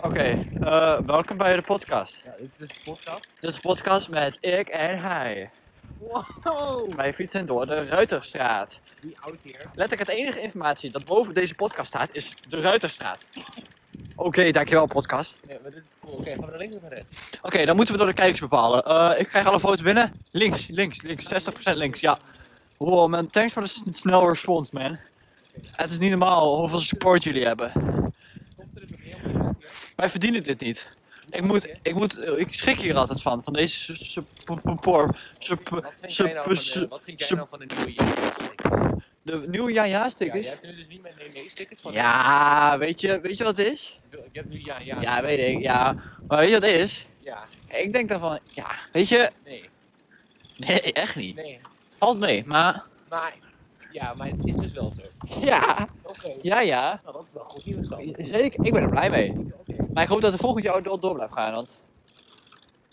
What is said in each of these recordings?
Oké, eh, welkom bij de podcast. Ja, dit is dus een podcast. Dit is een podcast met ik en hij. Wow! Wij fietsen door de Ruiterstraat. Wie oud hier? Letterlijk het enige informatie dat boven deze podcast staat is de Ruiterstraat. Oké, dankjewel podcast. Nee, maar dit is cool. Oké, gaan we naar links of naar rechts? Oké, dan moeten we door de kijkers bepalen. Eh, ik krijg alle foto's binnen. Links, links, links. 60% links, ja. Wow man, thanks voor de snel response man. Het is niet normaal hoeveel support jullie hebben. Komt er dus nog meer op hier? Wij verdienen dit niet. Ik moet, ik moet, ik schrik hier altijd van, van deze su- su- support. Sup- Wat vind jij sup- nou van de, sup- wat vind jij nou van de nieuwe jaarstickers? De nieuwe ja ja Ja, stickers. jij hebt er dus niet met nee nee stickers van. Ja, weet je, weet je wat het is? Ik heb nu ja ja. Ja, weet ik, ja. Maar weet je wat het is? Ja, Ik denk dan van, ja, weet je, nee, nee, echt niet. nee. Valt mee, maar Maar, ja, maar het is dus wel zo. ja, Oké. ja, ja. Nou, dat is wel goed nieuws dan. Zeker, ik ben er blij mee. Oké. Maar ik hoop dat de volgend jaar door, door blijft gaan, want...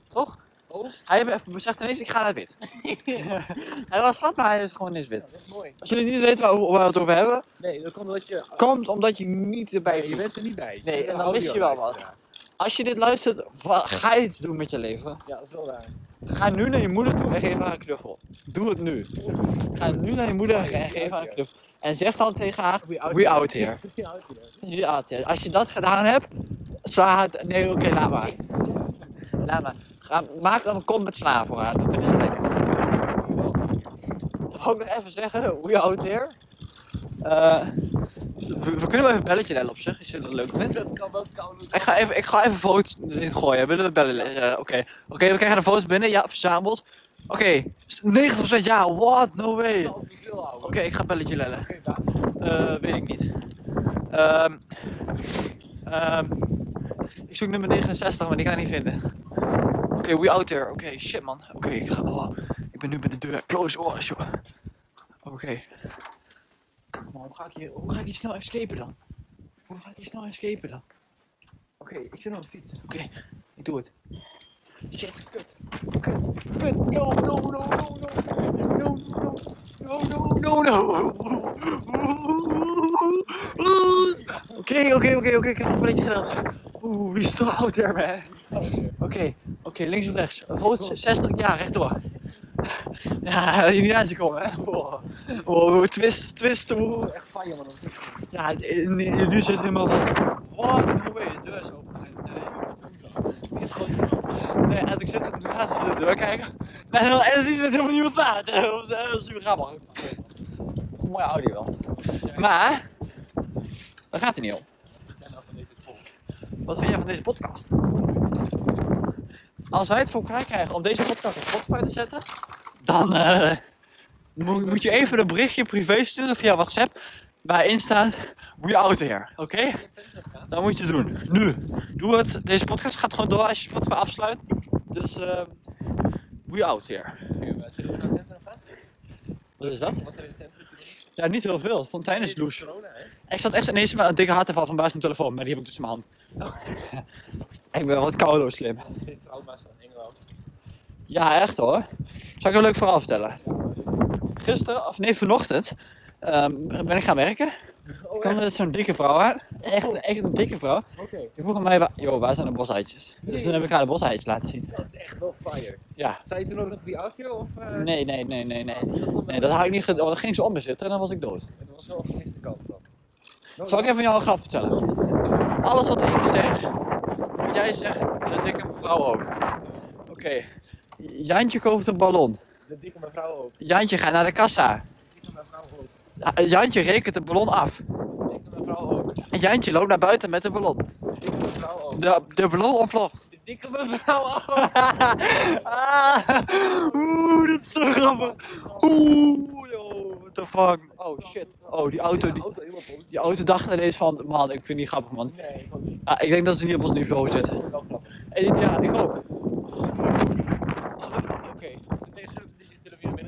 Toch? Oh, Hij beseft ineens, ik ga naar wit. hij was zwart, maar hij is gewoon ineens wit. dat is mooi. Als jullie niet weten waar, waar we het over hebben, Nee, dat komt omdat je... komt omdat je niet erbij Nee, je bent er niet bij. Nee, en dan mis je wel wat. Als je dit luistert, wat ga je iets doen met je leven? Ja, dat is wel waar. Ga nu naar je moeder toe en geef haar een knuffel. Doe het nu. Ga nu naar je moeder en geef haar een knuffel. En zeg dan tegen haar, we out here. We out here. We out here. Als je dat gedaan hebt, Nee, oké, laat maar. Laat maar. Ga, maak een kom met sla voor haar. Dat vinden ze lekker. Wou ik nog even zeggen, we out here. Eh, we, we kunnen wel even een belletje bellen op zich, als je dat leuk vindt. Dat kan, dat kan. Ik ga even, ik ga even foto's ingooien. Willen we bellen? Eh, Oké, Oké, we krijgen de foto's binnen. Ja, verzameld. Oké, 90% ja. What? No way. Oké, ik ga een belletje lellen. Eh, weet ik niet. Ehm ehm, ik zoek nummer 69, maar die ga ik niet vinden. Oké, we out there. Oké, shit man. Oké, ik ga. Oh, ik ben nu bij de deur. Close. Oh, shit. Oké. Hoe ga ik hier, hoe ga ik hier snel escapen dan? Hoe ga ik hier snel escapen dan? Oké, ik zit op de fiets. Oké, ik doe het. Shit, kut. Kut. Kut. No, no, no, no, no. No, no, no, no, no, no. Oké, oké, oké, oké. Ik heb een beetje gedaan. Wie is still out there, man? Oké, oké, links of rechts. Volgens 60, ja, rechtdoor. Ja, je niet aan zien komen, hè? Oh, oh twist, twist. Oh. Echt je man. Ja, nu zit het helemaal van. What? No way, de deur is open. Nee. Is gewoon Nee, en ik zit, nu gaan ze de deur kijken. En dan, en dan zien ze dat helemaal niemand staat. Dat is dat super grappig. Goed mooie audio wel. Maar, daar gaat het niet om. Wat vind jij van deze podcast? Als wij het voor elkaar krijgen om deze podcast op Spotify te zetten, dan eh, moet, moet je even een berichtje privé sturen via WhatsApp waarin staat We out here, oké? Dat moet je doen. Nu. Doe het. Deze podcast gaat gewoon door als je Spotify afsluit. Dus eh we out here. Wat is dat? Ja, niet heel veel. Fontein Ik zat echt ineens met een dikke hartaanval van baas mijn telefoon, maar die heb ik in mijn hand. ik ben wat koude slim. Gisteren oma's van Engeland. Ja, echt hoor. Zal ik een leuk verhaal vertellen? Gisteren, of nee, vanochtend, ehm, ben ik gaan werken. Oh, kwam er zo'n dikke vrouw aan. Echt, echt een dikke vrouw. Oké. Die vroeg aan mij, joh, waar zijn de bosuitjes? Dus toen heb ik haar de bosuitjes laten zien. Dat is echt wel fire. Ja. Zou je toen ook nog wie out here of? eh, Nee, nee, nee, nee, nee. Dat, Nee, had ik niet gedaan. Dan ging ze om me zitten en dan was ik dood. Dat was wel. Oh, Zal ik even jou een grap vertellen? Alles wat ik zeg, moet jij zeggen, de dikke mevrouw ook. Oké. Jantje koopt een ballon. De dikke mevrouw ook. Jantje gaat naar de kassa. De dikke mevrouw ook. Ja, Jantje rekent de ballon af. De dikke mevrouw ook. De En Jantje loopt naar buiten met de ballon. dikke mevrouw ook. De, de ballon ontploft. De dikke mevrouw ook. ah, Oeh, dit is zo grappig. Oeh, what the fuck. Oh shit. Oh, die auto, die, auto die auto dacht ineens van, man, ik vind die grappig, man. Nee, ik. Ah, ik denk dat ze niet op ons niveau zit. Dat is wel grappig. En ik- ja, ik ook. Oké.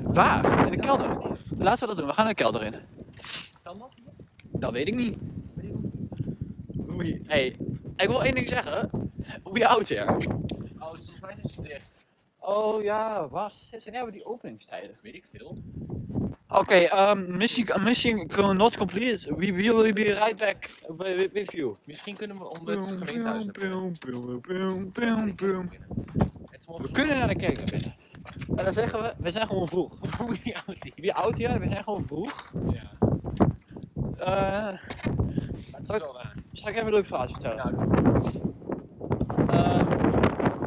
Waar? In de kelder. Laten we dat doen. We gaan de kelder in. Kan dat? Dat weet ik niet. Oei. Hey, ik wil één ding zeggen. We out here. Oh, volgens mij is het dicht. Oh ja, waar zijn hebben die openingstijden? Weet ik veel. Okay, um, mission, mission not complete. We will be right back with, with you. Misschien kunnen we om het gemeentehuis We kunnen naar de kerk naar binnen. En dan zeggen we, we zijn gewoon vroeg. Wie oud die? Wie oud hier? We zijn gewoon vroeg. Ja. Eh, Dat is wel waar. zal ik even een leuk verhaal vertellen? Ehm,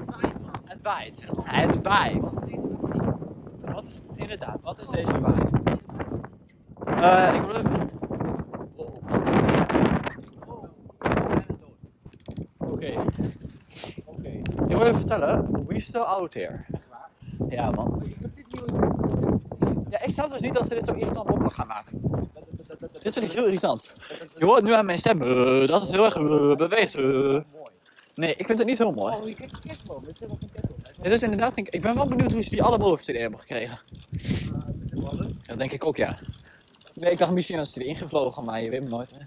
waait, man. het waait. Het waait. Wat is deze wacht? Wat is, inderdaad, wat is deze waai? Eh, ik wil even... Oké. Oké. Ik wil even vertellen, we still out here. Ja man. Ja, ik snap dus niet dat ze dit zo irritant mogelijk gaan maken. Dit vind ik heel irritant. Je hoort nu aan mijn stem, eh, dat het heel erg eh, beweegt. eh. Nee, ik vind het niet heel mooi. Oh, je kijkt de kerstboom. Dit is wel een kerstboom. Dit is inderdaad, ik ben wel benieuwd hoe ze die alle boven CD hebben gekregen. Dat denk ik ook, ja. Nee, ik dacht misschien dat ze erin gevlogen, maar je weet het nooit. Hè.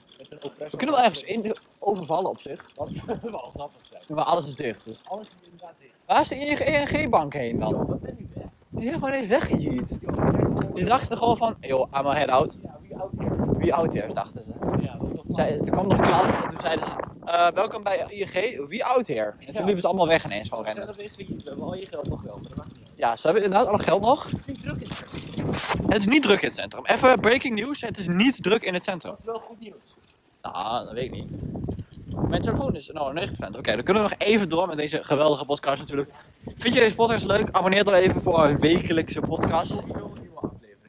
We kunnen wel ergens in overvallen op zich. Dat zou wel grappig zijn. Maar alles is dicht. Dus. Alles is inderdaad dicht. Waar is de ING-bank heen dan? Joh, wat zijn die weg? Die zijn gewoon eens weggejiet. Joh, gewoon. Die dachten gewoon van, yo, I'm a head out. Ja, wie oud hier? Wie is, dachten ze. Ja, is Zij, er kwam nog een klant en toen zeiden ze, eh, welkom bij ING, wie oud here? En toen Ja. liepen ze allemaal weg ineens zijn rennen. We hebben al je geld nog wel. Maar dat niet. Ja, ze hebben inderdaad alle geld nog. Het is druk het is niet druk in het centrum. Even breaking news, het is niet druk in het centrum. Dat is wel goed nieuws. Nou, dat weet ik niet. Mijn telefoon is nou 9%. Oké, dan kunnen we nog even door met deze geweldige podcast natuurlijk. Vind je deze podcast leuk? Abonneer dan even voor een wekelijkse podcast.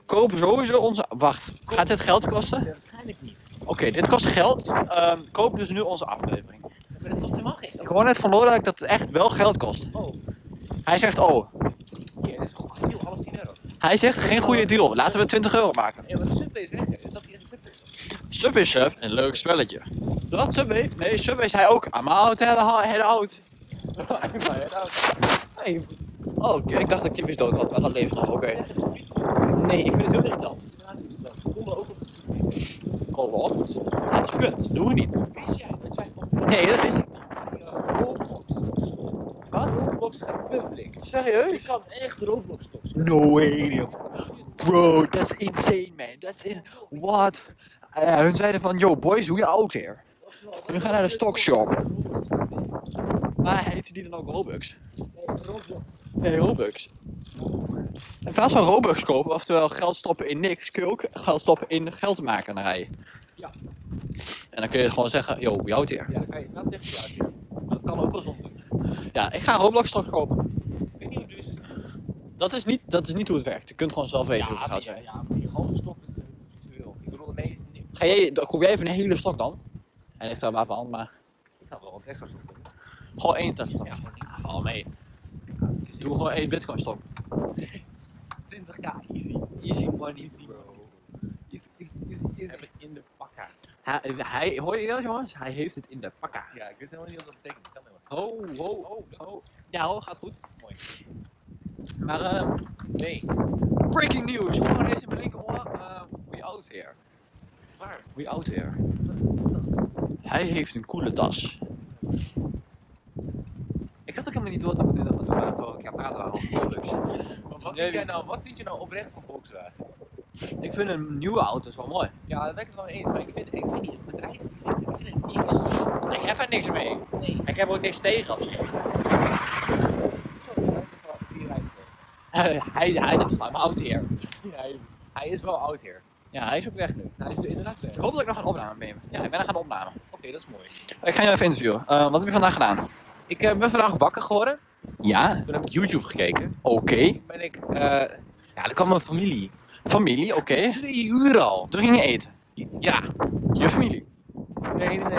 Koop sowieso onze... Wacht, gaat dit geld kosten? Ja, waarschijnlijk niet. Oké, dit kost geld. Ehm, koop dus nu onze aflevering. Maar dat kost helemaal geen Ik geld. hoor net van Lodewijk dat het echt wel geld kost. Oh, Hij zegt, oh, hier, dit is gewoon een deal. Alles 10 euro. Hij zegt geen goede deal. Laten we 20 euro maken. Ja, maar de Subway is hè. Is dat echt een Subway? Subway Chef, een leuk spelletje. Wat Subway? Nee, Subway is hij ook. I'm out, hele, oud. Nee. Oh, oké, ik dacht dat Kip is dood had, maar dat leeft nog, oké. Nee, ik vind het heel irritant. Konden ook op. Kom op. Het is kut. Doen we niet. Dat Nee, dat wist ik niet. Roblox. Wat? Roblox. Je Serieus? kan echt Roblox stoppen. No way, Bro, that's insane, man. That's in... What? Eh, hun zeiden van, yo, boys, we out here. We gaan naar de stockshop. Maar heet die dan ook Robux? Nee, Roblox. Nee, Robux. In plaats van Robux kopen, oftewel geld stoppen in niks, kun je ook geld stoppen in geldmakernij. Ja. En dan kun je gewoon zeggen, yo, we out here. Ja, kan je dat ja. Maar dat kan ook wel zonder. Ja, ik ga Roblox straks kopen. Ik weet niet hoe het is. Dat is niet, dat is niet hoe het werkt. Je kunt gewoon zelf weten hoe het gaat zijn. ja, maar je gewoon stoppen is. Ik bedoel, nee, is. Ga jij, dan koop jij even een hele stok dan? En ligt er maar van, maar Ik ga wel wat extra stoppen. gewoon één Tesla. Ja, gewoon Ja, val mee. Doe gewoon één bitcoin stok. 20k, easy. Easy money, bro. Heb het in de pakka. Hij, hij, hoor je dat jongens? Hij heeft het in de pakka. Ja, ik weet helemaal niet wat dat betekent. Ho, ho, ho, ho. Ja hoor, gaat goed. Mooi. Maar eh, Nee. breaking news. We gaan deze in mijn linkeroor. Uh, we out here. Waar? We out here. Wat is dat? Hij heeft een coole tas. Ik had ook helemaal niet door dat we dit aan het praten waren over. Maar Wat Nee, vind jij nou, wat vind je nou oprecht van Volkswagen? Ik vind een nieuwe auto wel mooi. Ja, daar ben ik het wel eens, maar ik vind, ik weet niet, het bedrijf, ik vind, ik vind het niks. Ik heb er niks mee. Nee. Ik heb er ook niks tegen. Zo. Hij, hij, hij dacht, I'm out here. Hij, hij is wel oud hier. Ja, hij is ook weg nu. Hij is inderdaad weg. Ik hoop dat ik nog een opname ben. Ja, ik ben nog aan opname. Oké, dat is mooi. Ik ga je even interviewen. Eh, wat heb je vandaag gedaan? Ik eh, ben vandaag wakker geworden. Ja, Toen heb ik YouTube gekeken. oké. Toen ben ik, eh, ja, er kwam mijn familie. Familie, oké. Drie uur al. Toen ging je eten. Ja. Je familie. Nee, nee, nee.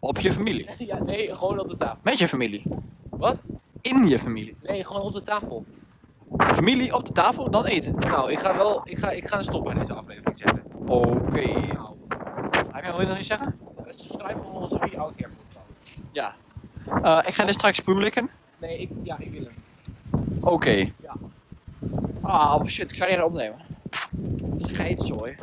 Op je familie. Ja, nee, gewoon op de tafel. Met je familie. Wat? In je familie. Nee, gewoon op de tafel. Familie op de tafel, dan eten. Nou, ik ga wel, ik ga, ik ga een stop aan deze aflevering zetten. Oké. Nou, Heb jij nog iets zeggen? eh, subscribe op onze Wie Here podcast. Ja. Eh, ik ga dit straks publikken. Nee, ik, ja, ik wil hem. Oké. Ja. Ah, shit, ik zou die opnemen. Scheidzooi.